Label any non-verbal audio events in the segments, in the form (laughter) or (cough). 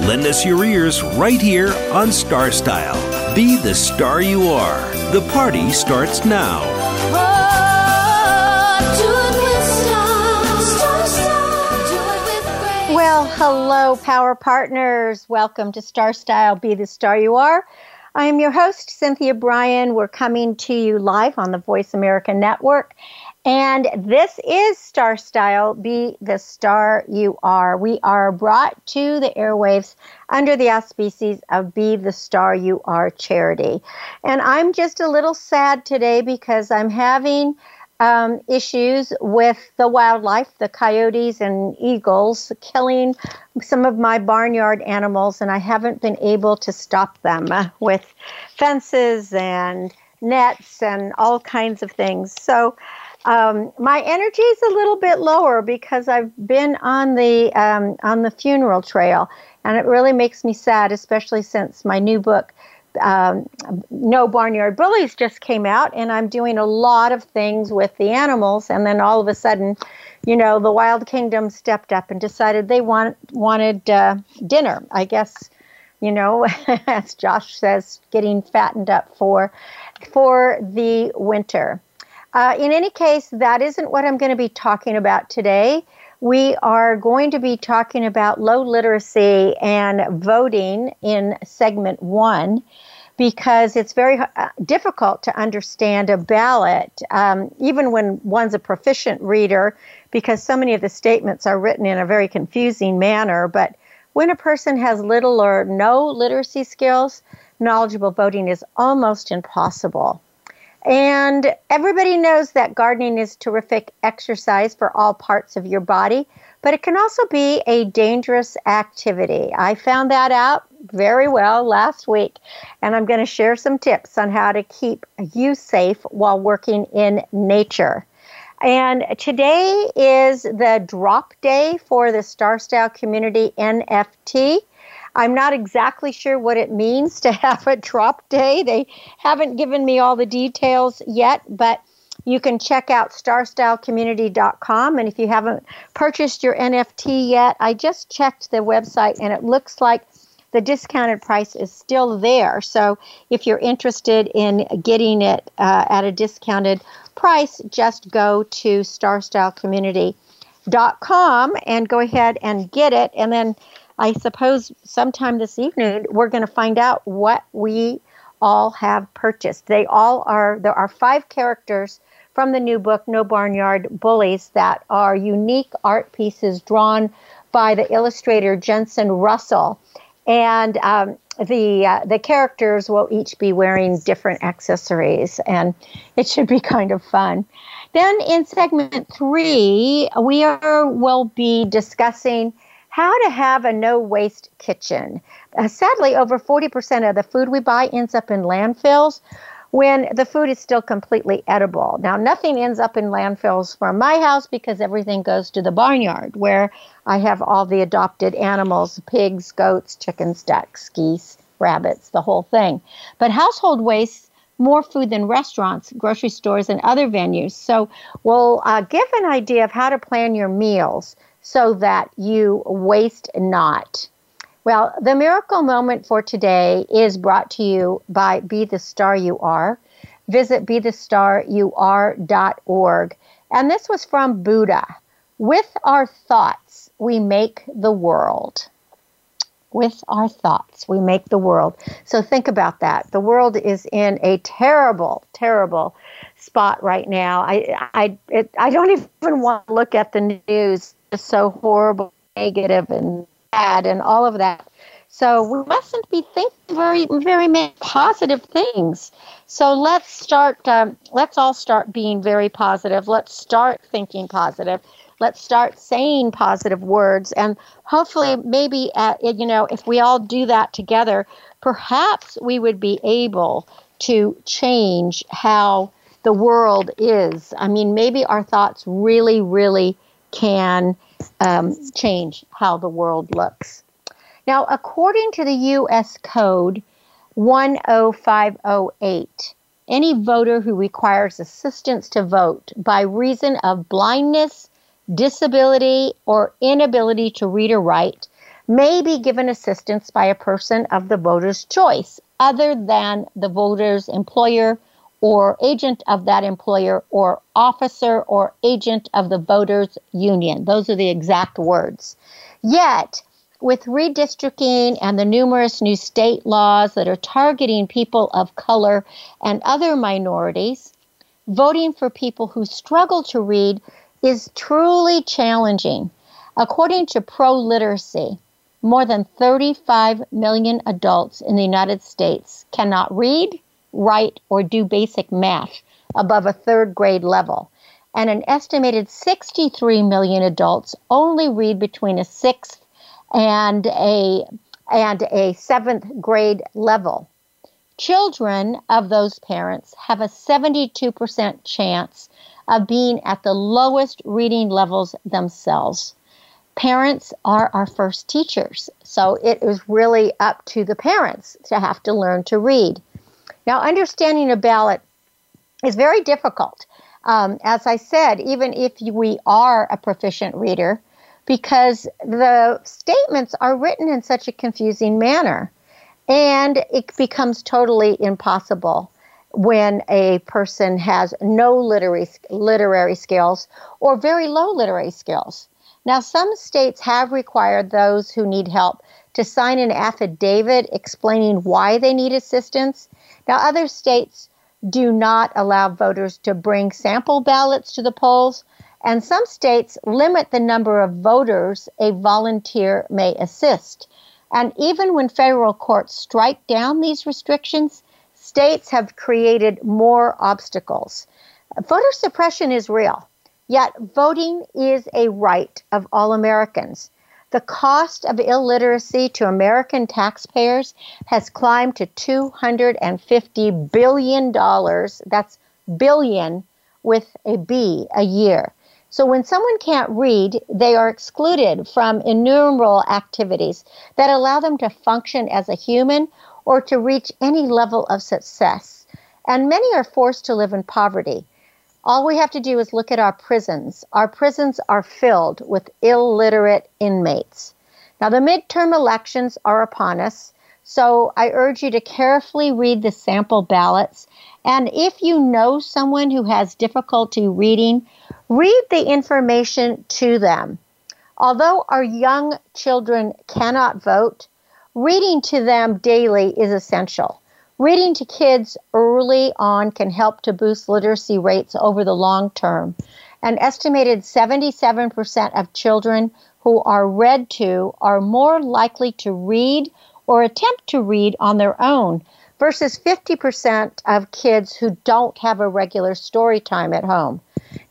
Lend us your ears right here on Star Style. Be the star you are. The party starts now. Well, hello, Power Partners. Welcome to Star Style Be the Star You Are. I am your host, Cynthia Brian. We're coming to you live on the Voice America Network. And this is Star Style Be the Star You Are. We are brought to the airwaves under the auspices of Be the Star You Are charity. And I'm just a little sad today because I'm having um, issues with the wildlife, the coyotes and eagles killing some of my barnyard animals, and I haven't been able to stop them uh, with fences and nets and all kinds of things. So, um, my energy is a little bit lower because I've been on the um, on the funeral trail, and it really makes me sad, especially since my new book, um, No Barnyard Bullies, just came out, and I'm doing a lot of things with the animals, and then all of a sudden, you know, the Wild Kingdom stepped up and decided they want wanted uh, dinner. I guess, you know, (laughs) as Josh says, getting fattened up for for the winter. Uh, in any case, that isn't what I'm going to be talking about today. We are going to be talking about low literacy and voting in segment one because it's very uh, difficult to understand a ballot, um, even when one's a proficient reader, because so many of the statements are written in a very confusing manner. But when a person has little or no literacy skills, knowledgeable voting is almost impossible. And everybody knows that gardening is terrific exercise for all parts of your body, but it can also be a dangerous activity. I found that out very well last week, and I'm going to share some tips on how to keep you safe while working in nature. And today is the drop day for the Star Style Community NFT. I'm not exactly sure what it means to have a drop day. They haven't given me all the details yet, but you can check out starstylecommunity.com. And if you haven't purchased your NFT yet, I just checked the website and it looks like the discounted price is still there. So if you're interested in getting it uh, at a discounted price, just go to starstylecommunity.com and go ahead and get it. And then I suppose sometime this evening we're going to find out what we all have purchased. They all are, there are five characters from the new book, No Barnyard Bullies, that are unique art pieces drawn by the illustrator Jensen Russell. And um, the uh, the characters will each be wearing different accessories, and it should be kind of fun. Then in segment three, we are will be discussing how to have a no waste kitchen. Uh, sadly, over 40% of the food we buy ends up in landfills when the food is still completely edible. Now, nothing ends up in landfills from my house because everything goes to the barnyard where I have all the adopted animals pigs, goats, chickens, ducks, geese, rabbits, the whole thing. But household waste more food than restaurants, grocery stores, and other venues. So we'll uh, give an idea of how to plan your meals so that you waste not. Well, the miracle moment for today is brought to you by Be the Star You Are. Visit be the star you BeTheStarYouAre.org. And this was from Buddha. With our thoughts, we make the world. With our thoughts, we make the world. So think about that. The world is in a terrible, terrible spot right now. I, I, it, I don't (laughs) even want to look at the news so horrible, negative, and bad, and all of that. So we mustn't be thinking very, very many positive things. So let's start. Um, let's all start being very positive. Let's start thinking positive. Let's start saying positive words, and hopefully, maybe uh, you know, if we all do that together, perhaps we would be able to change how the world is. I mean, maybe our thoughts really, really can um, change how the world looks. Now, according to the U.S. Code 10508, any voter who requires assistance to vote by reason of blindness, disability, or inability to read or write may be given assistance by a person of the voter's choice, other than the voter's employer or agent of that employer or officer or agent of the voters union. Those are the exact words. Yet, with redistricting and the numerous new state laws that are targeting people of color and other minorities, voting for people who struggle to read is truly challenging. According to Pro Literacy, more than 35 million adults in the United States cannot read, write, or do basic math above a third grade level. And an estimated 63 million adults only read between a sixth and a and a seventh grade level. Children of those parents have a 72% chance of being at the lowest reading levels themselves. Parents are our first teachers, so it is really up to the parents to have to learn to read. Now, understanding a ballot is very difficult. Um, as I said, even if we are a proficient reader, because the statements are written in such a confusing manner, and it becomes totally impossible when a person has no literary, literary skills or very low literary skills. Now, some states have required those who need help to sign an affidavit explaining why they need assistance now, other states do not allow voters to bring sample ballots to the polls, and some states limit the number of voters a volunteer may assist. And even when federal courts strike down these restrictions, states have created more obstacles. Voter suppression is real, yet voting is a right of all Americans. The cost of illiteracy to American taxpayers has climbed to $250 billion. That's billion with a B a year. So when someone can't read, they are excluded from innumerable activities that allow them to function as a human or to reach any level of success. And many are forced to live in poverty. All we have to do is look at our prisons. Our prisons are filled with illiterate inmates. Now, the midterm elections are upon us, so I urge you to carefully read the sample ballots. And if you know someone who has difficulty reading, read the information to them. Although our young children cannot vote, reading to them daily is essential. Reading to kids early on can help to boost literacy rates over the long term. An estimated 77% of children who are read to are more likely to read or attempt to read on their own versus 50% of kids who don't have a regular story time at home.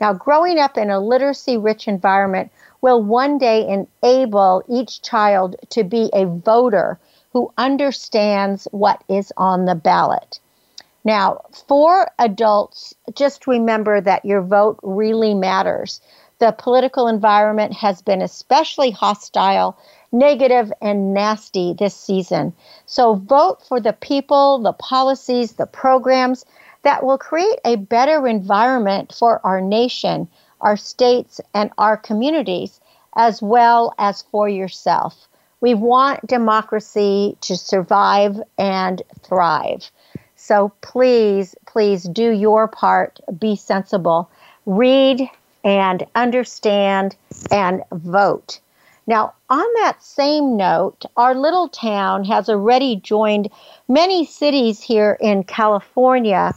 Now, growing up in a literacy rich environment will one day enable each child to be a voter who understands what is on the ballot. Now, for adults, just remember that your vote really matters. The political environment has been especially hostile, negative, and nasty this season. So vote for the people, the policies, the programs that will create a better environment for our nation, our states, and our communities, as well as for yourself. We want democracy to survive and thrive. So please, please do your part. Be sensible. Read and understand and vote. Now, on that same note, our little town has already joined many cities here in California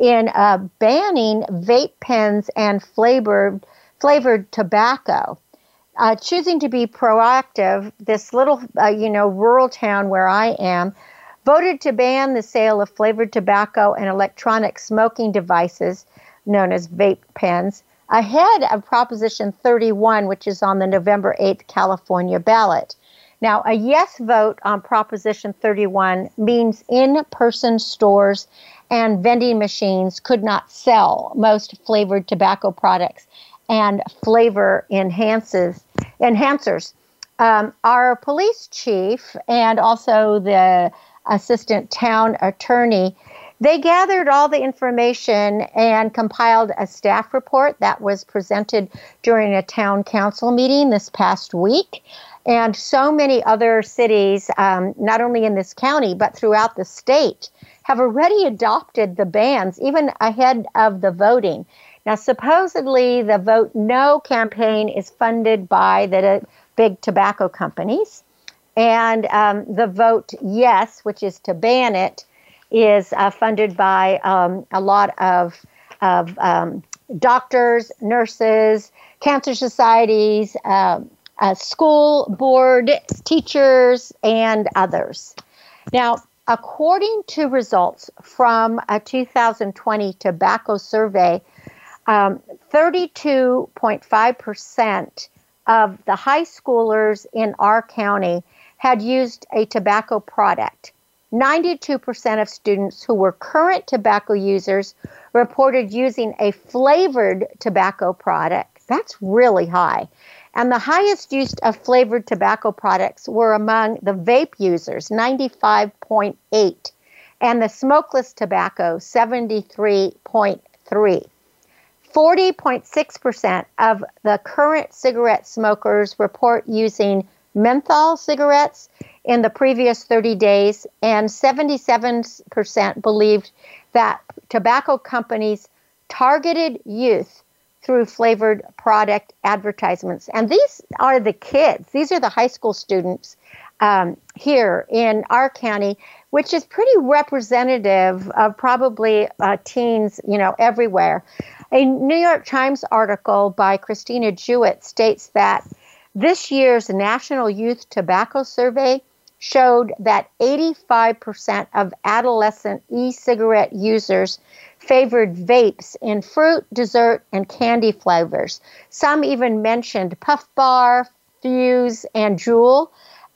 in uh, banning vape pens and flavored flavored tobacco. Uh, choosing to be proactive, this little, uh, you know, rural town where I am voted to ban the sale of flavored tobacco and electronic smoking devices known as vape pens ahead of Proposition 31, which is on the November 8th California ballot. Now, a yes vote on Proposition 31 means in person stores and vending machines could not sell most flavored tobacco products and flavor enhances enhancers. Um, our police chief and also the assistant town attorney they gathered all the information and compiled a staff report that was presented during a town council meeting this past week. And so many other cities, um, not only in this county, but throughout the state, have already adopted the bans even ahead of the voting. Now, supposedly, the Vote No campaign is funded by the big tobacco companies. And um, the Vote Yes, which is to ban it, is uh, funded by um, a lot of, of um, doctors, nurses, cancer societies, uh, uh, school board, teachers, and others. Now, according to results from a 2020 tobacco survey, um, 32.5% of the high schoolers in our county had used a tobacco product. 92% of students who were current tobacco users reported using a flavored tobacco product. That's really high. And the highest use of flavored tobacco products were among the vape users, 95.8, and the smokeless tobacco, 73.3. 40.6% of the current cigarette smokers report using menthol cigarettes in the previous 30 days, and 77% believed that tobacco companies targeted youth through flavored product advertisements. And these are the kids, these are the high school students um, here in our county, which is pretty representative of probably uh, teens, you know, everywhere. A New York Times article by Christina Jewett states that this year's National Youth Tobacco Survey showed that 85% of adolescent e cigarette users favored vapes in fruit, dessert, and candy flavors. Some even mentioned Puff Bar, Vuse, and Juul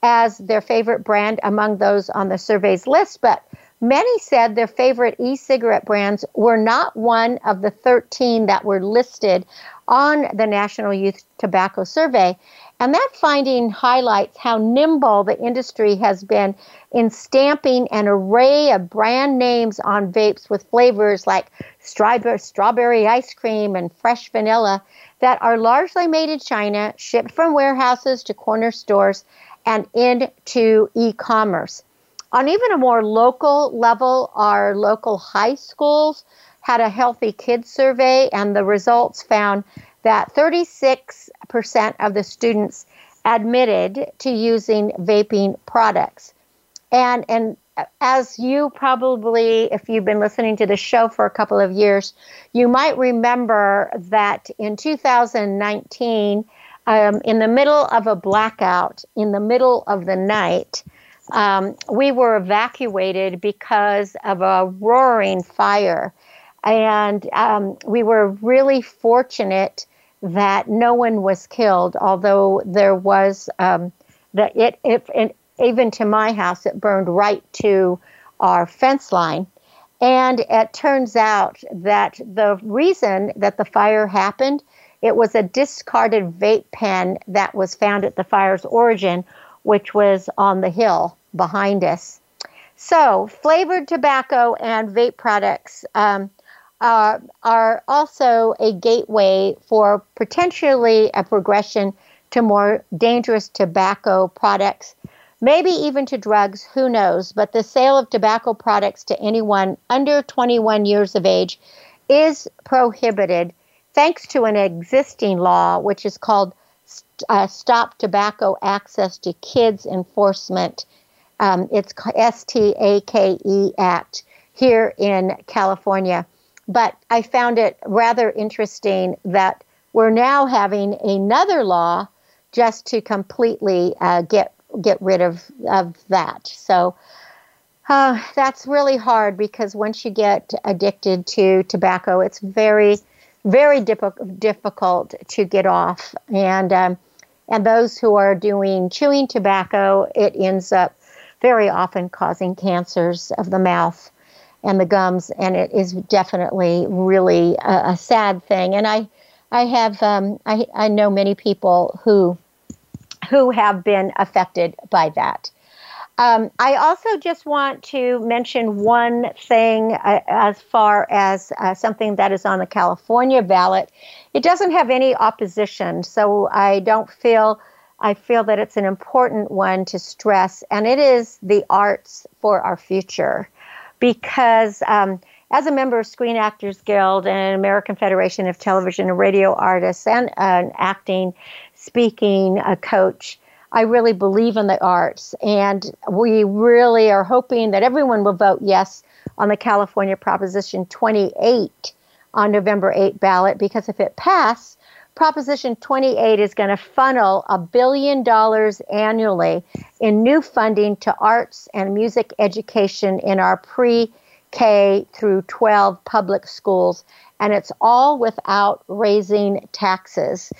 as their favorite brand among those on the survey's list, but Many said their favorite e cigarette brands were not one of the 13 that were listed on the National Youth Tobacco Survey. And that finding highlights how nimble the industry has been in stamping an array of brand names on vapes with flavors like strawberry ice cream and fresh vanilla that are largely made in China, shipped from warehouses to corner stores, and into e commerce. On even a more local level, our local high schools had a healthy kids survey, and the results found that 36% of the students admitted to using vaping products. And, and as you probably, if you've been listening to the show for a couple of years, you might remember that in 2019, um, in the middle of a blackout, in the middle of the night, um, we were evacuated because of a roaring fire. And um, we were really fortunate that no one was killed, although there was um, the, it, it, it, even to my house, it burned right to our fence line. And it turns out that the reason that the fire happened, it was a discarded vape pen that was found at the fire's origin which was on the hill behind us. So, flavored tobacco and vape products um, are, are also a gateway for potentially a progression to more dangerous tobacco products, maybe even to drugs, who knows. But the sale of tobacco products to anyone under 21 years of age is prohibited thanks to an existing law, which is called uh, Stop Tobacco Access to Kids Enforcement. Um, it's S T A K E Act here in California. But I found it rather interesting that we're now having another law just to completely uh, get get rid of of that. So uh, that's really hard because once you get addicted to tobacco, it's very very dip- difficult to get off. And um, and those who are doing chewing tobacco, it ends up very often causing cancers of the mouth and the gums, and it is definitely really a, a sad thing. And I, I have, um, I, I know many people who, who have been affected by that. Um, I also just want to mention one thing uh, as far as uh, something that is on the California ballot. It doesn't have any opposition, so I don't feel I feel that it's an important one to stress, and it is the arts for our future, because. Um, as a member of Screen Actors Guild and American Federation of Television and Radio Artists and an acting, speaking a coach, I really believe in the arts, and we really are hoping that everyone will vote yes on the California Proposition 28 on November 8 ballot because if it passes, Proposition 28 is going to funnel a billion dollars annually in new funding to arts and music education in our pre K through 12 public schools, and it's all without raising taxes.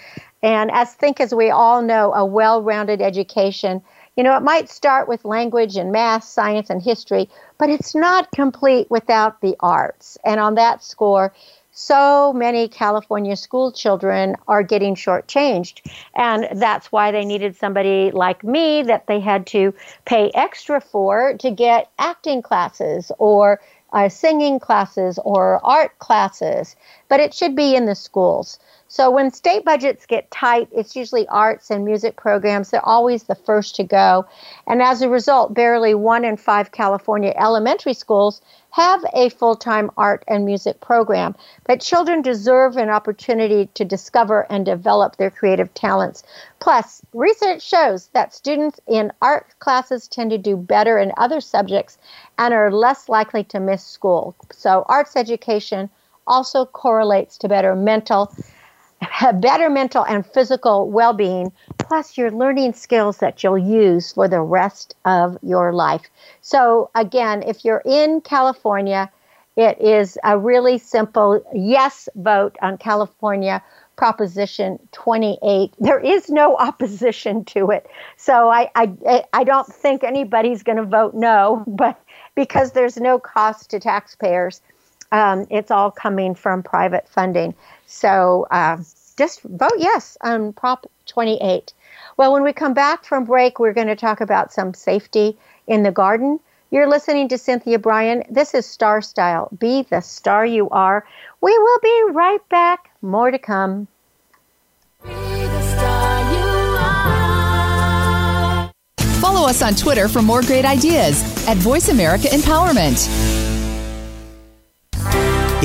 And as think as we all know, a well-rounded education, you know, it might start with language and math, science and history, but it's not complete without the arts. And on that score, so many California school children are getting shortchanged. And that's why they needed somebody like me that they had to pay extra for to get acting classes or uh, singing classes or art classes. But it should be in the schools. So when state budgets get tight, it's usually arts and music programs. They're always the first to go. And as a result, barely one in five California elementary schools have a full time art and music program. But children deserve an opportunity to discover and develop their creative talents. Plus, research shows that students in art classes tend to do better in other subjects and are less likely to miss school. So, arts education also correlates to better mental (laughs) better mental and physical well being, plus you're learning skills that you'll use for the rest of your life. So, again, if you're in California, it is a really simple yes vote on California Proposition 28. (laughs) There is no opposition to it. So I, I, I don't think anybody's going to vote no, (laughs) but because there's no cost to taxpayers, um, it's all coming from private funding. So uh, just vote yes on Prop 28. Well, when we come back from break, we're going to talk about some safety in the garden. You're listening to Cynthia Brian. This is Star Style. Be the star you are. We will be right back. More to come. Follow us on Twitter for more great ideas at Voice America Empowerment.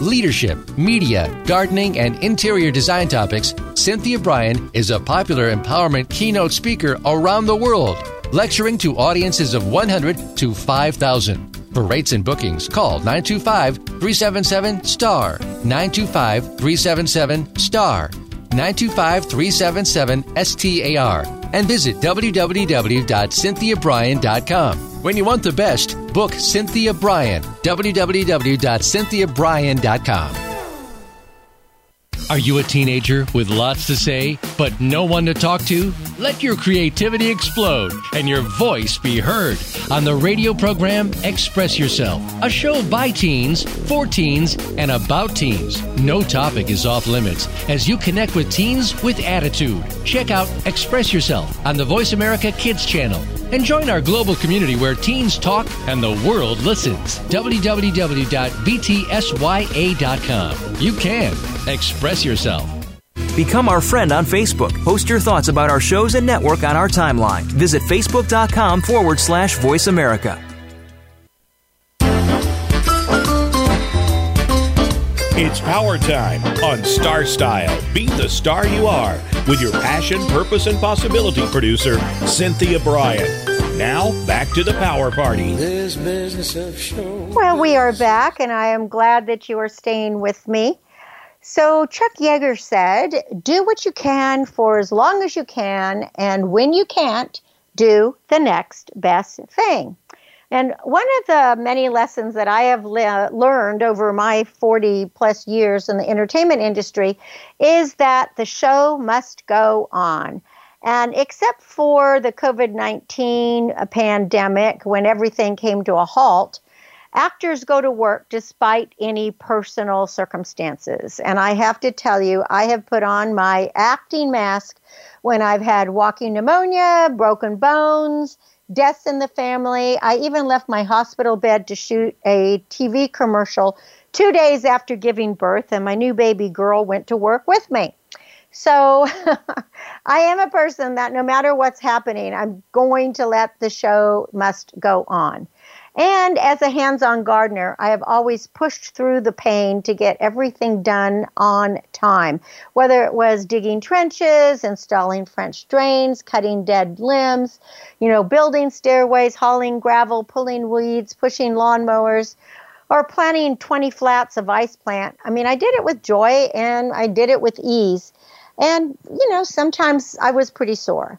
leadership, media, gardening, and interior design topics, Cynthia Brian is a popular empowerment keynote speaker around the world, lecturing to audiences of 100 to 5,000. For rates and bookings, call 925 377 STAR, 925 377 STAR, 925 377 STAR, and visit www.cynthiabrian.com. When you want the best, book Cynthia Brian. www.cynthiabrian.com. Are you a teenager with lots to say, but no one to talk to? Let your creativity explode and your voice be heard on the radio program Express Yourself, a show by teens, for teens, and about teens. No topic is off limits as you connect with teens with attitude. Check out Express Yourself on the Voice America Kids channel and join our global community where teens talk and the world listens. www.btsya.com. You can express yourself. Become our friend on Facebook. Post your thoughts about our shows and network on our timeline. Visit facebook.com forward slash voice America. It's power time on Star Style. Be the star you are with your passion, purpose, and possibility producer, Cynthia Brian. Now, back to the power party. Well, we are back, and I am glad that you are staying with me. So, Chuck Yeager said, Do what you can for as long as you can, and when you can't, do the next best thing. And one of the many lessons that I have le- learned over my 40 plus years in the entertainment industry is that the show must go on. And except for the COVID 19 pandemic, when everything came to a halt, actors go to work despite any personal circumstances. And I have to tell you, I have put on my acting mask when I've had walking pneumonia, broken bones, deaths in the family. I even left my hospital bed to shoot a TV commercial two days after giving birth, and my new baby girl went to work with me. So (laughs) I am a person that no matter what's happening, I'm going to let the show must go on. And as a hands on gardener, I have always pushed through the pain to get everything done on time, whether it was digging trenches, installing French drains, cutting dead limbs, you know, building stairways, hauling gravel, pulling weeds, pushing lawnmowers, or planting 20 flats of ice plant. I mean, I did it with joy and I did it with ease. And, you know, sometimes I was pretty sore.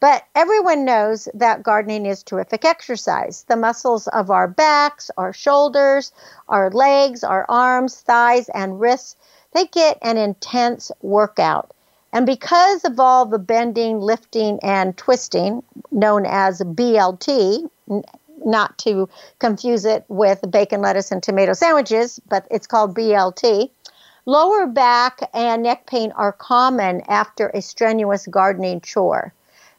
But everyone knows that gardening is terrific exercise. The muscles of our backs, our shoulders, our legs, our arms, thighs, and wrists, they get an intense workout. And because of all the bending, lifting, and twisting, known as BLT, not to confuse it with bacon, lettuce, and tomato sandwiches, but it's called BLT. Lower back and neck pain are common after a strenuous gardening chore.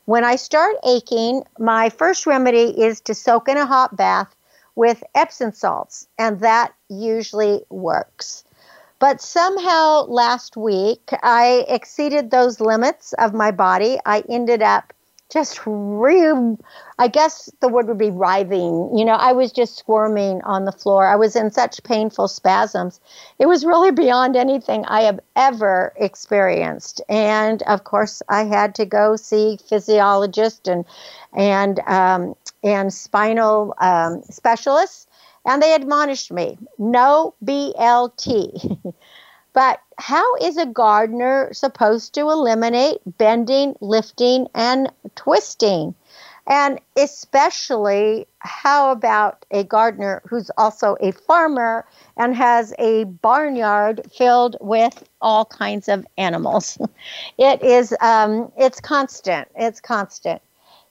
When I start aching, my first remedy is to soak in a hot bath with Epsom salts, and that usually works. But somehow last week, I exceeded those limits of my body. I ended up just real i guess the word would be writhing. You know i was just squirming on the floor. I was in such painful spasms. It was really beyond anything i have ever experienced. And of course i had to go see physiologist and and um, and spinal um, specialists and they admonished me no blt (laughs) But how is a gardener supposed to eliminate bending, lifting, and twisting? And especially, how about a gardener who's also a farmer and has a barnyard filled with all kinds of animals? (laughs) it is, um, it's constant. It's constant.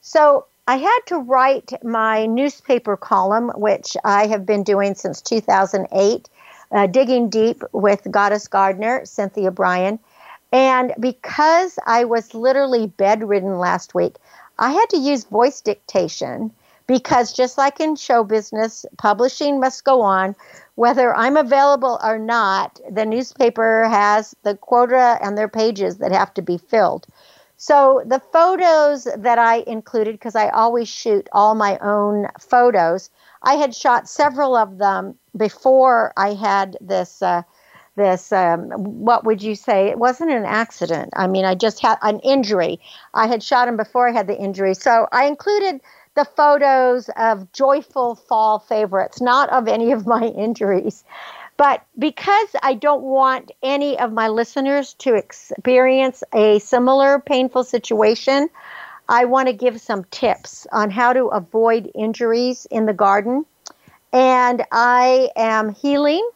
So I had to write my newspaper column, which I have been doing since 2008 uh, Digging Deep with Goddess Gardener, Cynthia Brian. And because I was literally bedridden last week, I had to use voice dictation because just like in show business, publishing must go on. Whether I'm available or not, the newspaper has the quota and their pages that have to be filled. So the photos that I included, because I always shoot all my own photos, I had shot several of them before I had this. Uh, this um, what would you say? It wasn't an accident. I mean i just had an injury. I had shot him before i had the injury. So i included the photos of joyful fall favorites not of any of my (laughs) injuries. But because i don't want any of my listeners to experience a similar painful situation I want to give some tips on how to avoid injuries in the garden. And I am healing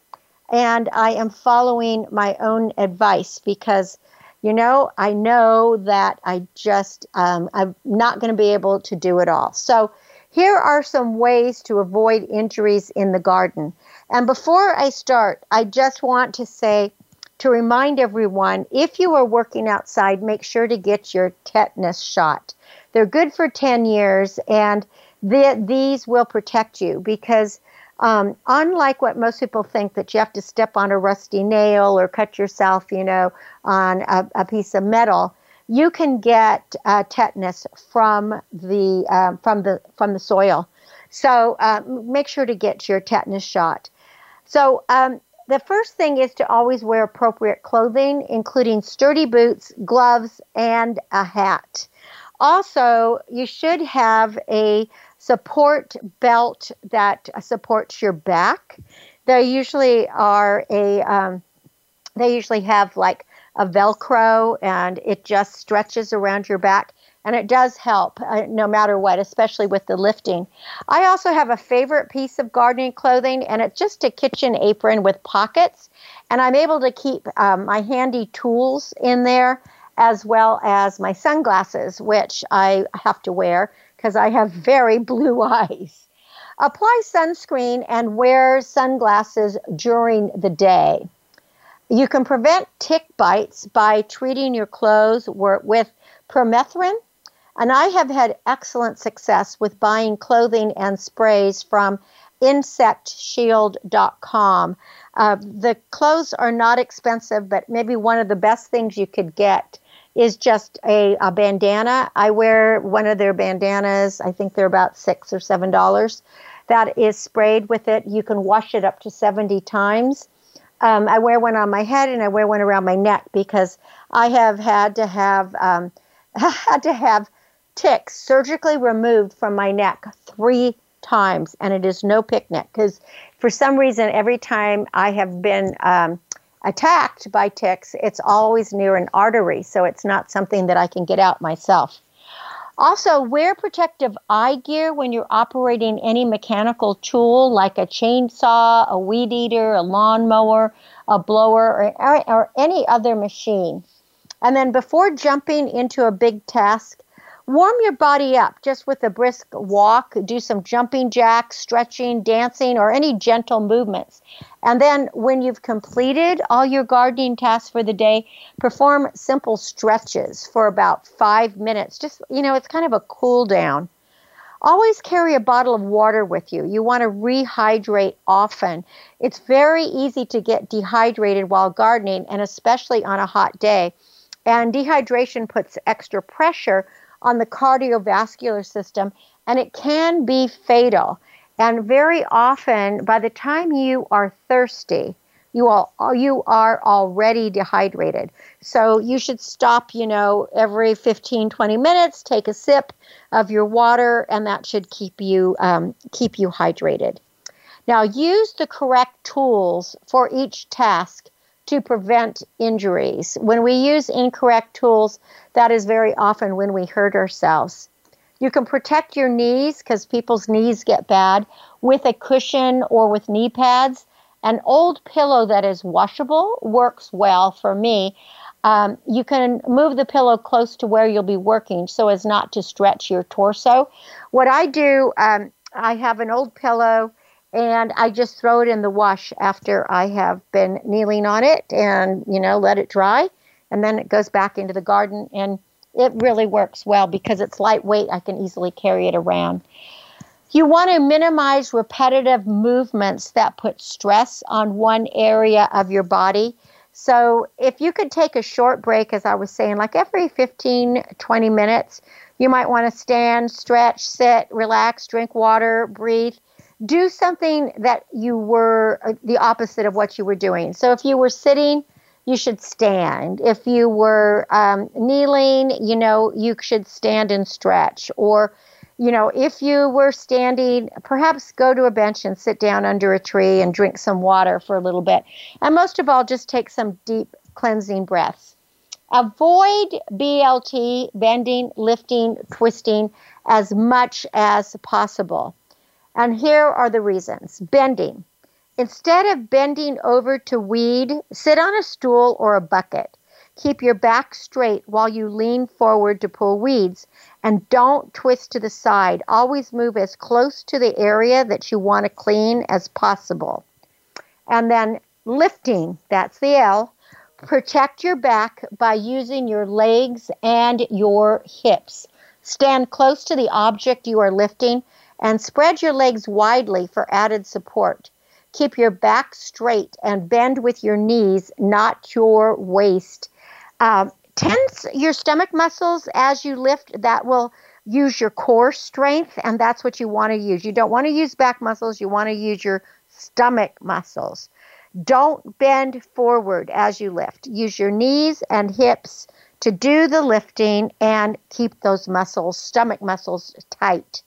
and I am following my own advice because, you know, I know that I just, um, I'm not going to be able to do it all. So, here are some ways to avoid injuries in the garden. And before I start, I just want to say to remind everyone if you are working outside, make sure to get your tetanus shot. They're good for 10 years, and the, these will protect you because um, unlike what most people think that you have to step on a rusty nail or cut yourself, you know, on a, a piece of metal, you can get uh, tetanus from the uh, from the from the soil. So uh, make sure to get your tetanus shot. So um, the first thing is to always wear appropriate clothing, including sturdy boots, gloves, and a hat. Also, you should have a support belt that supports your back. They usually are a, um, they usually have like a Velcro and it just stretches around your back. And it does help uh, no matter what, especially with the lifting. I also have a favorite piece of gardening clothing, and it's just a kitchen apron with pockets. And I'm able to keep um, my handy tools in there as well as my sunglasses, which I have to wear because I have very (laughs) blue eyes. Apply sunscreen and wear sunglasses during the day. You can prevent tick bites by treating your clothes with permethrin. And I have had excellent success with buying clothing and sprays from insectshield.com. Uh, the clothes are not expensive, but maybe one of the best things you could get is just a, a bandana. I wear one of their bandanas. I think they're about six or seven dollars. That is sprayed with it. You can wash it up to 70 times. Um, I wear one on my head and I wear one around my neck because I have had to have um, (laughs) had to have ticks surgically removed from my neck three times, and it is no picnic because for some reason every time I have been um, attacked by ticks, it's always near an artery, so it's not something that I can get out myself. Also, wear protective eye gear when you're operating any mechanical tool like a chainsaw, a weed eater, a lawnmower, a blower, or, or any other machine. And then before jumping into a big task, warm your body up just with a brisk walk, do some jumping jacks, stretching, dancing, or any gentle movements. And then when you've completed all your gardening tasks for the day, perform simple stretches for about five minutes. Just, you know, it's kind of a cool down. Always carry a bottle of water with you. You want to rehydrate often. It's very easy to get dehydrated while gardening, and especially on a hot day. And dehydration puts extra pressure on the cardiovascular system, and it can be fatal. And very often, by the time you are thirsty, you all you are already dehydrated. So you should stop, you know, every 15, 20 minutes, take a sip of your water, and that should keep you um, keep you hydrated. Now use the correct tools for each task to prevent injuries. When we use incorrect tools, that is very often when we hurt ourselves. You can protect your knees because people's knees get bad with a cushion or with knee pads. An old pillow that is washable works well for me. Um, you can move the pillow close to where you'll be working so as not to stretch your torso. What I do, um, I have an old pillow and I just throw it in the wash after I have been kneeling on it and, you know, let it dry. And then it goes back into the garden and it really works well because it's lightweight. I can easily carry it around. You want to minimize repetitive movements that put stress on one area of your body. So, if you could take a short break, as I was saying, like every 15, 20 minutes, you might want to stand, stretch, sit, relax, drink water, breathe do something that you were uh, the opposite of what you were doing. So if you were sitting, you should stand. If you were um, kneeling, you know, you should stand and stretch. Or, you know, if you were standing, perhaps go to a bench and sit down under a tree and drink some water for a little bit. And most of all, just take some deep cleansing breaths. Avoid BLT, bending, lifting, twisting, as much as possible. And here are the reasons bending. Instead of bending over to weed, sit on a stool or a bucket. Keep your back straight while you lean forward to pull weeds and don't twist to the side. Always move as close to the area that you want to clean as possible. And then lifting, that's the L. Protect your back by using your legs and your hips. Stand close to the object you are lifting and spread your legs widely for added support. Keep your back straight and bend with your knees, not your waist. Uh, tense your stomach muscles as you lift. That will use your core strength, and that's what you want to use. You don't want to use back muscles, you want to use your stomach muscles. Don't bend forward as you lift. Use your knees and hips to do the lifting and keep those muscles, stomach muscles, tight.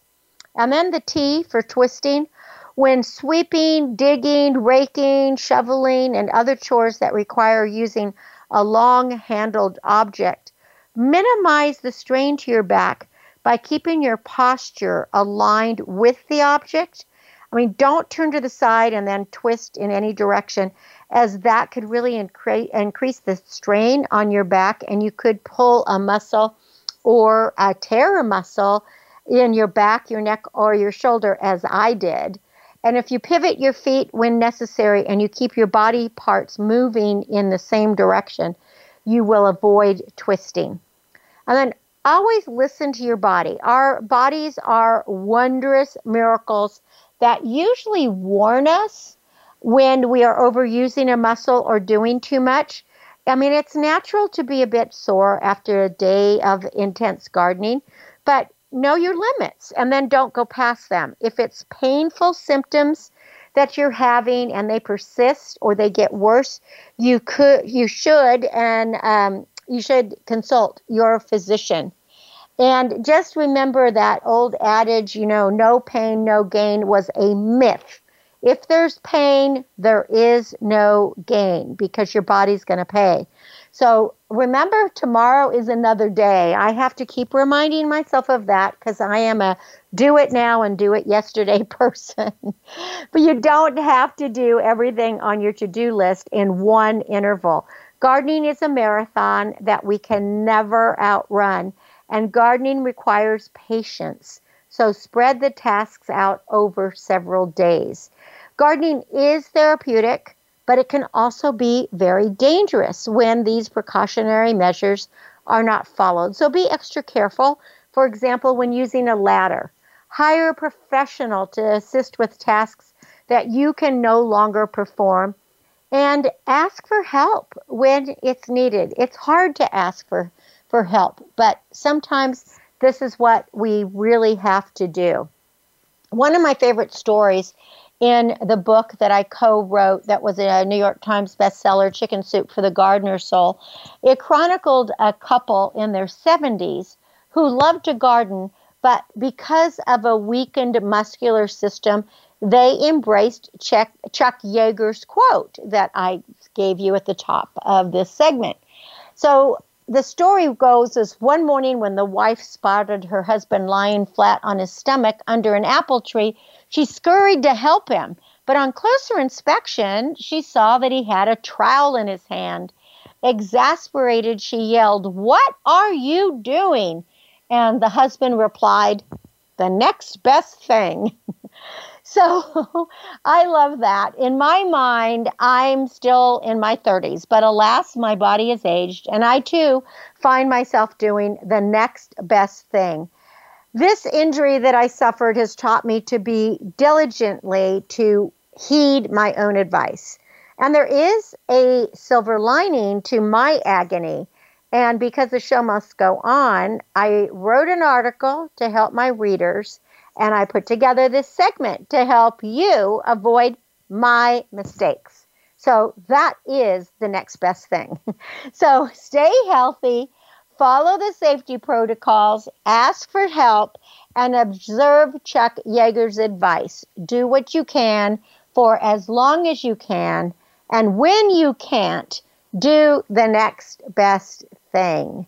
And then the T for twisting. When sweeping, digging, raking, shoveling, and other chores that require using a long handled object, minimize the strain to your back by keeping your posture aligned with the object. I mean, don't turn to the side and then twist in any direction, as that could really incre- increase the strain on your back, and you could pull a muscle or a tear a muscle in your back, your neck, or your shoulder, as I did. And if you pivot your feet when necessary and you keep your body parts moving in the same direction, you will avoid twisting. And then always listen to your body. Our bodies are wondrous miracles that usually warn us when we are overusing a muscle or doing too much. I mean, it's natural to be a bit sore after a day of intense gardening, but know your limits and then don't go past them. If it's painful symptoms that you're having and they persist or they get worse, you could, you should, and um, you should consult your physician. And just remember that old adage, you know, no pain, no gain was a myth. If there's pain, there is no gain because your body's going to pay. So remember, tomorrow is another day. I have to keep reminding myself of that because I am a do it now and do it yesterday (laughs) person. but you don't have to do everything on your to do list in one interval. Gardening is a marathon that we can never outrun, and gardening requires patience. So spread the tasks out over several days. Gardening is therapeutic but it can also be very dangerous when these precautionary measures are not followed. So be extra careful. For example, when using a ladder, hire a professional to assist with tasks that you can no longer perform and ask for help when it's needed. It's hard to ask for, for help, but sometimes this is what we really have to do. One of my favorite stories in the book that I co wrote, that was a New York Times bestseller, Chicken Soup for the Gardener's Soul. It chronicled a couple in their 70s who loved to garden, but because of a weakened muscular system, they embraced Chuck, Chuck Yeager's quote that I gave you at the top of this segment. So the story goes is one morning when the wife spotted her husband lying flat on his stomach under an apple tree, she scurried to help him. But on closer inspection, she saw that he had a trowel in his hand. Exasperated, she yelled, What are you doing? And the husband replied, The next best thing. (laughs) So (laughs) I love that. In my mind, I'm still in my 30s, but alas, my body has aged, and I too find myself doing the next best thing. This injury that I suffered has taught me to be diligently to heed my own advice. And there is a silver lining to my agony. And because the show must go on, I wrote an article to help my readers and I put together this segment to help you avoid my mistakes. So that is the next best thing. (laughs) so stay healthy, follow the safety protocols, ask for help, and observe Chuck Yeager's advice. Do what you can for as long as you can, and when you can't, do the next best thing.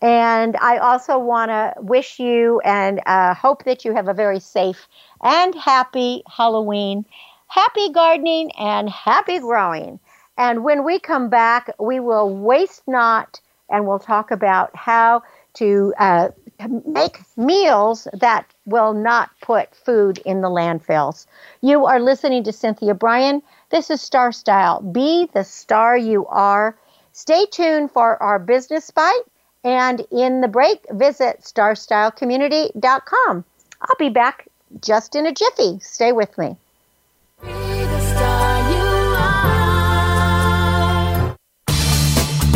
And I also want to wish you and uh, hope that you have a very safe and happy Halloween. happy gardening and happy growing. And when we come back, we will waste not and we'll talk about how to uh, make meals that will not put food in the landfills. You are listening to Cynthia Brian. This is Star Style. Be the star you are. Stay tuned for our business bite. And in the break, visit starstylecommunity.com. I'll be back just in a jiffy. Stay with me.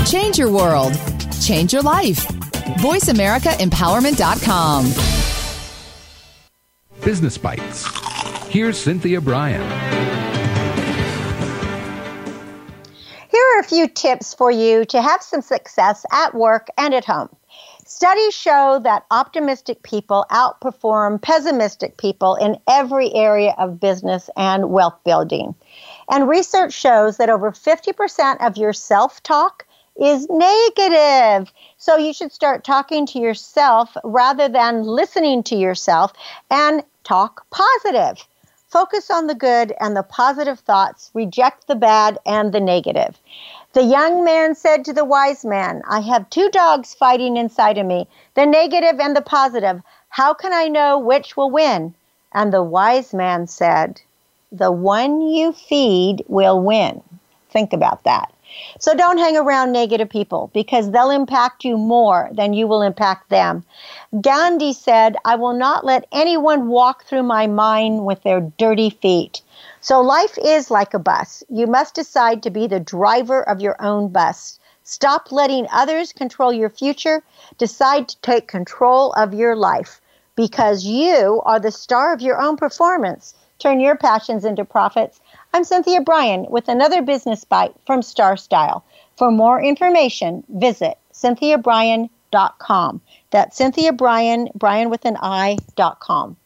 Change your world. Change your life. VoiceAmericaEmpowerment.com. Business Bites. Here's Cynthia Brian. Are a few tips for you to have some success at work and at home. Studies show that optimistic people outperform pessimistic people in every area of business and wealth building. And research shows that over 50% of your self talk is negative. So you should start talking to yourself rather than listening to yourself and talk positive. Focus on the good and the positive thoughts, reject the bad and the negative. The young man said to the wise man, I have two dogs fighting inside of me, the negative and the positive. How can I know which will win? And the wise man said, The one you feed will win. Think about that. So don't hang around negative people because they'll impact you more than you will impact them. Gandhi said, I will not let anyone walk through my mind with their dirty feet. So life is like a bus. You must decide to be the driver of your own bus. Stop letting others control your future. Decide to take control of your life because you are the star of your own performance. Turn your passions into profits. I'm Cynthia Brian with another business bite from Star Style. For more information, visit cynthiabrian.com. That's Cynthia Brian, Brian with an I.com.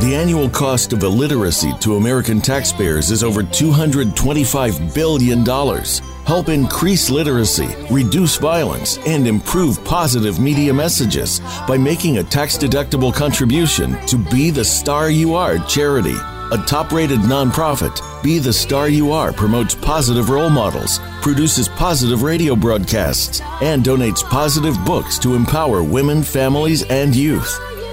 The annual cost of illiteracy to American taxpayers is over $225 billion. Help increase literacy, reduce violence, and improve positive media messages by making a tax deductible contribution to Be the Star You Are charity. A top rated nonprofit, Be the Star You Are promotes positive role models, produces positive radio broadcasts, and donates positive books to empower women, families, and youth.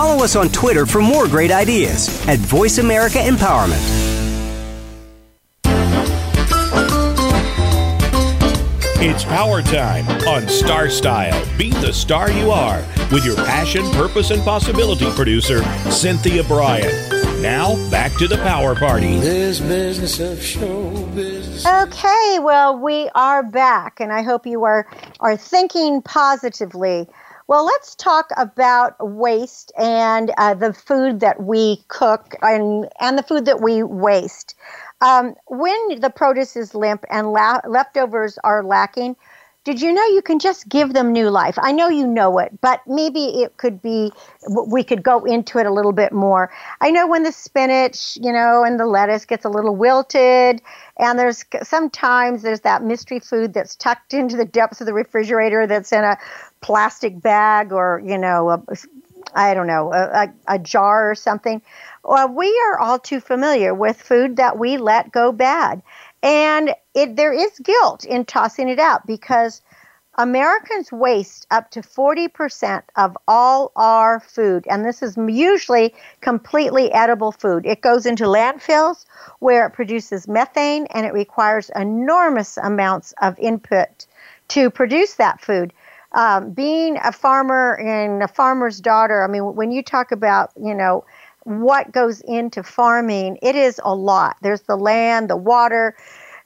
Follow us on Twitter for more great ideas at Voice America Empowerment. It's power time on Star Style. Be the star you are with your passion, purpose, and possibility producer, Cynthia Brian. Now, back to the power party. This business of show business. Okay, well, we are back, and I hope you are, are thinking positively well, let's talk about waste and uh, the food that we cook and, and the food that we waste. Um, when the produce is limp and la- leftovers are lacking, did you know you can just give them new life? I know you know it, but maybe it could be, we could go into it a little bit more. I know when the spinach, you know, and the lettuce gets a little wilted, and there's sometimes there's that mystery food that's tucked into the depths of the refrigerator that's in a plastic bag or you know a, I don't know a, a, a jar or something. Well, we are all too familiar with food that we let go bad, and it, there is guilt in tossing it out because Americans waste up to 40% of all our food, and this is usually completely edible food. It goes into landfills where it produces methane and it requires enormous amounts of input to produce that food um, being a farmer and a farmer's daughter, I mean, when you talk about, you know, what goes into farming, it is a lot. There's the land, the water,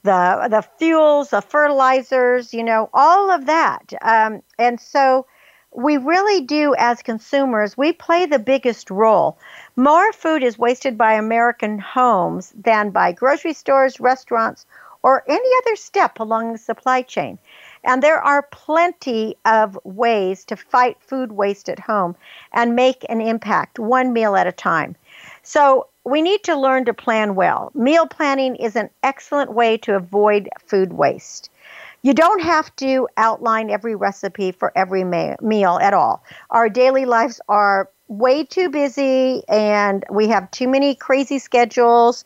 the the fuels, the fertilizers, you know, all of that. Um, and so we really do, as consumers, we play the biggest role. More food is wasted by American homes than by grocery stores, restaurants, or any other step along the supply chain. And there are plenty of ways to fight food waste at home and make an impact one meal at a time. So we need to learn to plan well. Meal planning is an excellent way to avoid food waste. You don't have to outline every recipe for every meal at all. Our daily lives are way too busy and we have too many crazy schedules.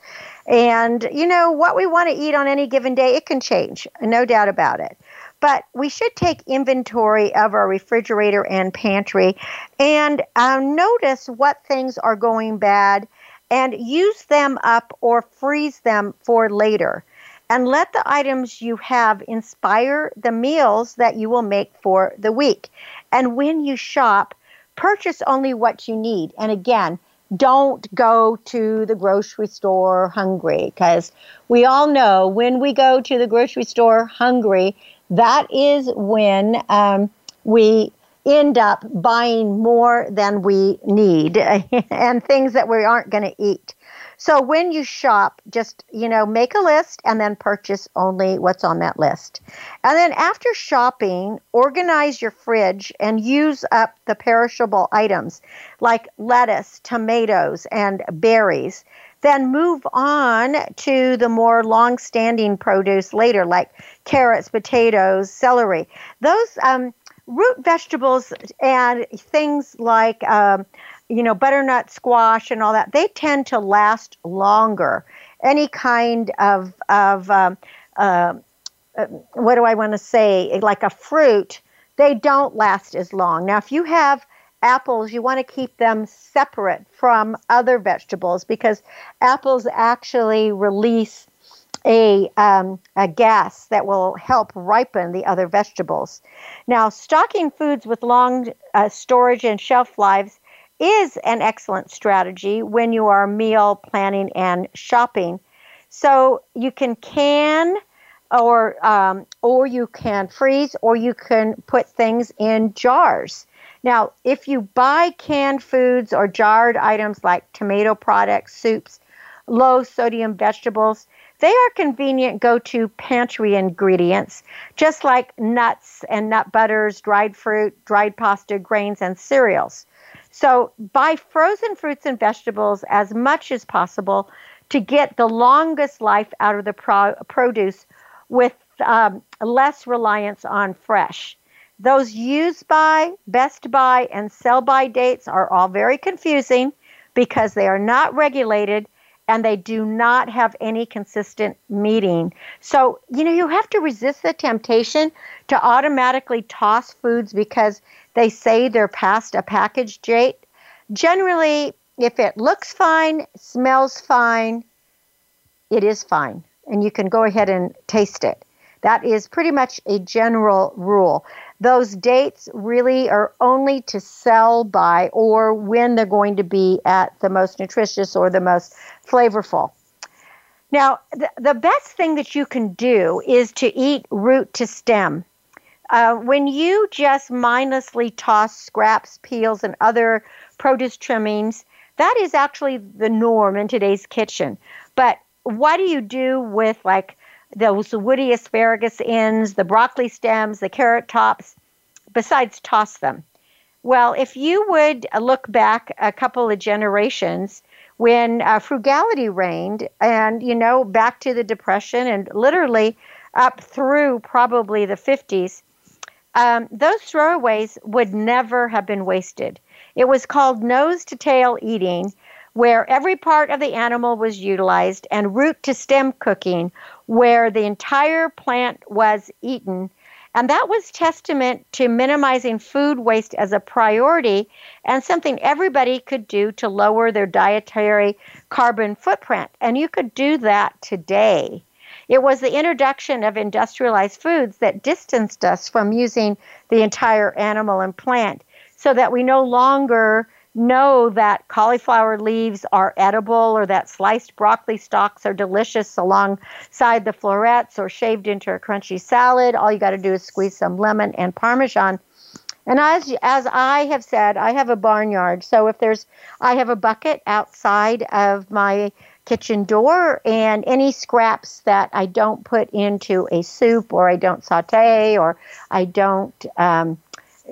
And, you know, what we want to eat on any given day, it can change, no doubt about it. But we should take inventory of our refrigerator and pantry and uh, notice what things are going bad and use them up or freeze them for later. And let the items you have inspire the meals that you will make for the week. And when you shop, purchase only what you need. And again, don't go to the grocery store hungry because we all know when we go to the grocery store hungry, that is when um, we end up buying more than we need (laughs) and things that we aren't going to eat. So when you shop, just, you know, make a list and then purchase only what's on that list. And then after shopping, organize your fridge and use up the perishable items like lettuce, tomatoes, and berries. Then move on to the more long standing produce later, like carrots, potatoes, celery. Those um, root vegetables and things like um, you know butternut squash and all that they tend to last longer. Any kind of of um, uh, uh, what do i want to say? Like a fruit they don't last as long. Now if you have apples you want to keep them separate from other vegetables because apples actually release a, um, a gas that will help ripen the other vegetables. Now, stocking foods with long uh, storage and shelf lives is an excellent strategy when you are meal planning and shopping. So you can can or um, or you can freeze or you can put things in jars. Now, if you buy canned foods or jarred items like tomato products, soups, low sodium vegetables, they are convenient go to pantry ingredients, just like nuts and nut butters, dried fruit, dried pasta, grains, and cereals. So buy frozen fruits and vegetables as much as possible to get the longest life out of the pro- produce with um, less reliance on fresh. Those use by, best by, and sell by dates are all very confusing because they are not regulated and they do not have any consistent meeting. So, you know, you have to resist the temptation to automatically toss foods because they say they're past a package date. Generally, if it looks fine, smells fine, it is fine, and you can go ahead and taste it. That is pretty much a general rule. Those dates really are only to sell by or when they're going to be at the most nutritious or the most flavorful. Now, the, the best thing that you can do is to eat root to stem. Uh, when you just mindlessly toss scraps, peels, and other produce trimmings, that is actually the norm in today's kitchen. But what do you do with like those woody asparagus ends, the broccoli stems, the carrot tops, besides toss them? Well, if you would look back a couple of generations when uh, frugality reigned, and you know, back to the Depression and literally up through probably the 50s, um, those throwaways would never have been wasted. It was called nose to tail eating, where every part of the animal was utilized, and root to stem cooking, where the entire plant was eaten. And that was testament to minimizing food waste as a priority and something everybody could do to lower their dietary carbon footprint. And you could do that today. It was the introduction of industrialized foods that distanced us from using the entire animal and plant so that we no longer know that cauliflower leaves are edible or that sliced broccoli stalks are delicious alongside the florets or shaved into a crunchy salad. All you got to do is squeeze some lemon and parmesan. And as as I have said, I have a barnyard. So if there's I have a bucket outside of my kitchen door and any scraps that I don't put into a soup or I don't saute or I don't um,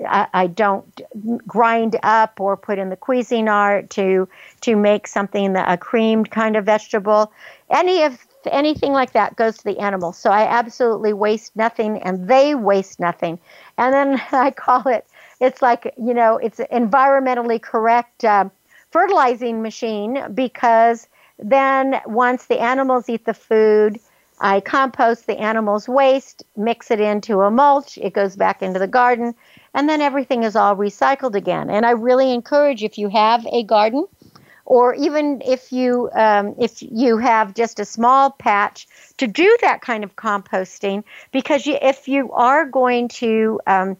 I, I, don't grind up or put in the Cuisinart to to make something that a creamed kind of vegetable. Any of anything like that goes to the animal. So I absolutely waste nothing, and they waste nothing. And then (laughs) I call it. It's like you know, it's environmentally correct uh, fertilizing machine because then, once the animals eat the food, I compost the animals' waste, mix it into a mulch, it goes back into the garden, and then everything is all recycled again. And I really encourage if you have a garden, or even if you um, if you have just a small patch, to do that kind of composting because you, if you are going to um,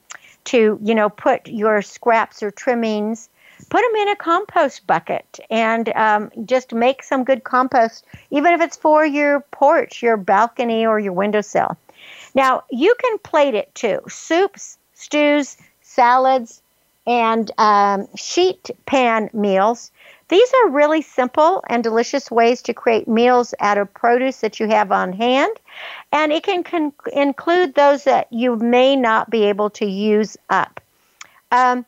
to you know put your scraps or trimmings put them in a compost bucket and um, just make some good compost, even if it's for your porch, your balcony, or your windowsill. Now, you can plate it too soups, stews, salads, and um, sheet pan meals. These are really simple and delicious ways to create meals out of produce that you have on hand. And it can con- include those that you may not be able to use up. Um,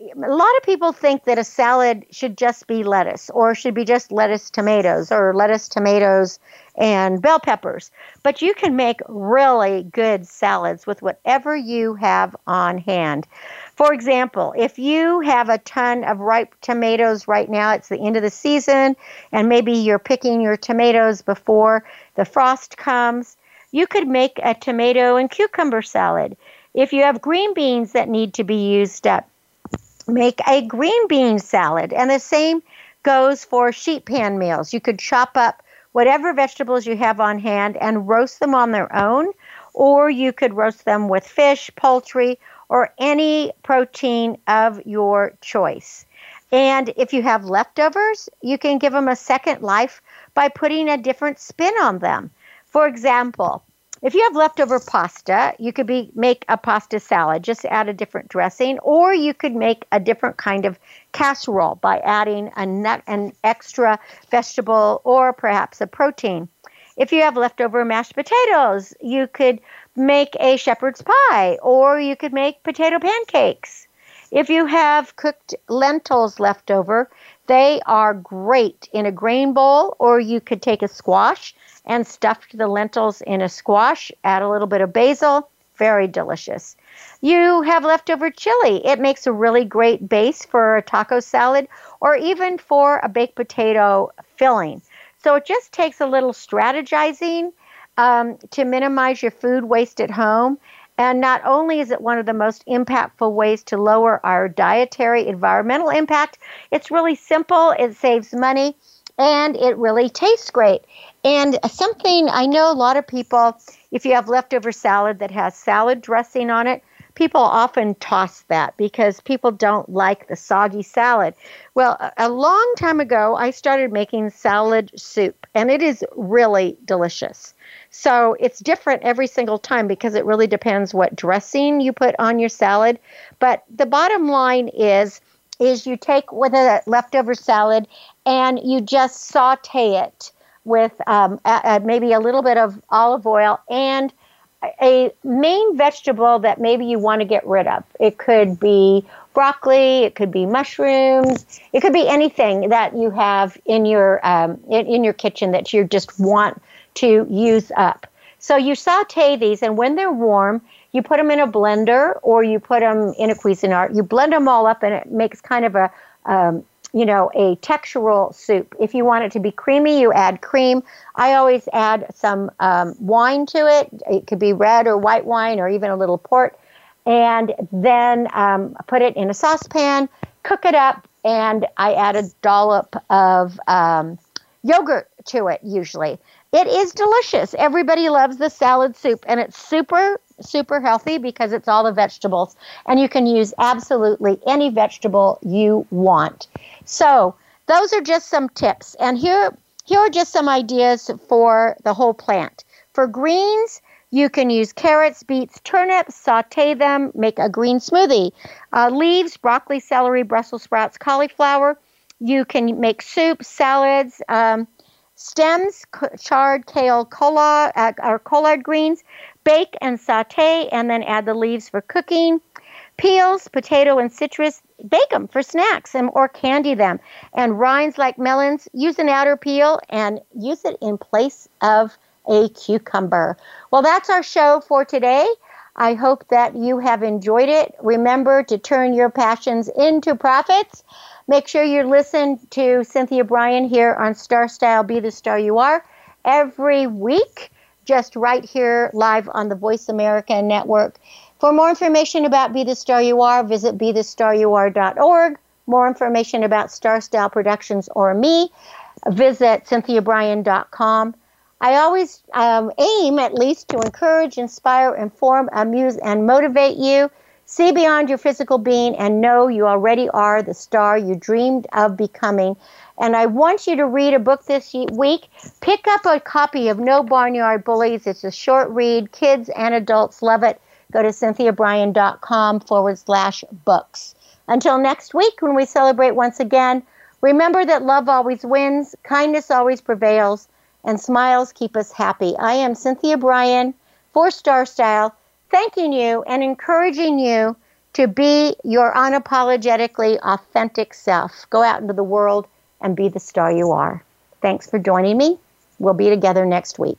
a lot of people think that a salad should just be lettuce or should be just lettuce tomatoes or lettuce tomatoes and bell peppers. But you can make really good salads with whatever you have on hand. For example if you have a ton of ripe tomatoes right now it's the end of the season and maybe you're picking your tomatoes before the frost comes you could make a tomato and cucumber salad. If you have green beans that need to be used up make a green bean salad. And the same goes for sheet pan meals. You could chop up whatever vegetables you have on hand and roast them on their own, or you could roast them with fish, poultry, or any protein of your choice. And if you have leftovers, you can give them a second life by putting a different spin on them. For example, if you have leftover pasta, you could be make a pasta salad, just add a different dressing, or you could make a different kind of casserole by adding a nut, an extra vegetable or perhaps a protein. If you have leftover mashed potatoes, you could make a shepherd's pie or you could make potato pancakes. If you have cooked lentils left over, they are great in a grain bowl, or you could take a squash and stuff the lentils in a squash, add a little bit of basil, very delicious. You have leftover chili. It makes a really great base for a taco salad or even for a baked potato filling. So it just takes a little strategizing um, to minimize your food waste at home. And not only is it one of the most impactful ways to lower our dietary environmental impact, it's really simple, it saves money, and it really tastes great. And something I know a lot of people, if you have leftover salad that has salad dressing on it, people often toss that because people don't like the soggy salad. Well, a long time ago, I started making salad soup, and it is really delicious. So it's different every single time because it really depends what dressing you put on your salad. But the bottom line is is you take with a leftover salad and you just saute it with um, a, a, maybe a little bit of olive oil and a main vegetable that maybe you want to get rid of. It could be broccoli, it could be mushrooms, it could be anything that you have in your um, in, in your kitchen that you just want to use up. So you saute these, and when they're warm, you put them in a blender or you put them in a Cuisinart. You blend them all up, and it makes kind of a um, you know, a textural soup. If you want it to be creamy, you add cream. I always add some um, wine to it. It could be red or white wine or even a little port. And then um, put it in a saucepan, cook it up, and I add a dollop of um, yogurt to it usually. It is delicious. Everybody loves the salad soup, and it's super, super healthy because it's all the vegetables. And you can use absolutely any vegetable you want. So, those are just some tips. And here, here are just some ideas for the whole plant. For greens, you can use carrots, beets, turnips, saute them, make a green smoothie. Uh, leaves, broccoli, celery, Brussels sprouts, cauliflower. You can make soup, salads. Um, stems, chard, kale, collard, uh, or collard greens. Bake and saute, and then add the leaves for cooking. Peels, potato, and citrus. Bake them for snacks and or candy them. And rinds like melons, use an outer peel and use it in place of a cucumber. Well, that's our show for today. I hope that you have enjoyed it. Remember to turn your passions into profits. Make sure you listen to Cynthia Brian here on Star Style Be the Star You Are every week, just right here live on the Voice America Network. For more information about Be the Star You Are, visit BeTheStarYouAre.org. More information about Star Style Productions or me, visit CynthiaBrian.com. I always um, aim, at least, to encourage, inspire, inform, amuse, and motivate you. See beyond your physical being and know you already are the star you dreamed of becoming. And I want you to read a book this week. Pick up a copy of No Barnyard Bullies. It's a short read. Kids and adults love it. Go to cynthiabrian.com forward slash books. Until next week, when we celebrate once again, remember that love always wins, kindness always prevails and smiles keep us happy. I am Cynthia Brian four Star Style, thanking you and encouraging you to be your unapologetically authentic self. Go out into the world and be the star you are. Thanks for joining me. We'll be together next week.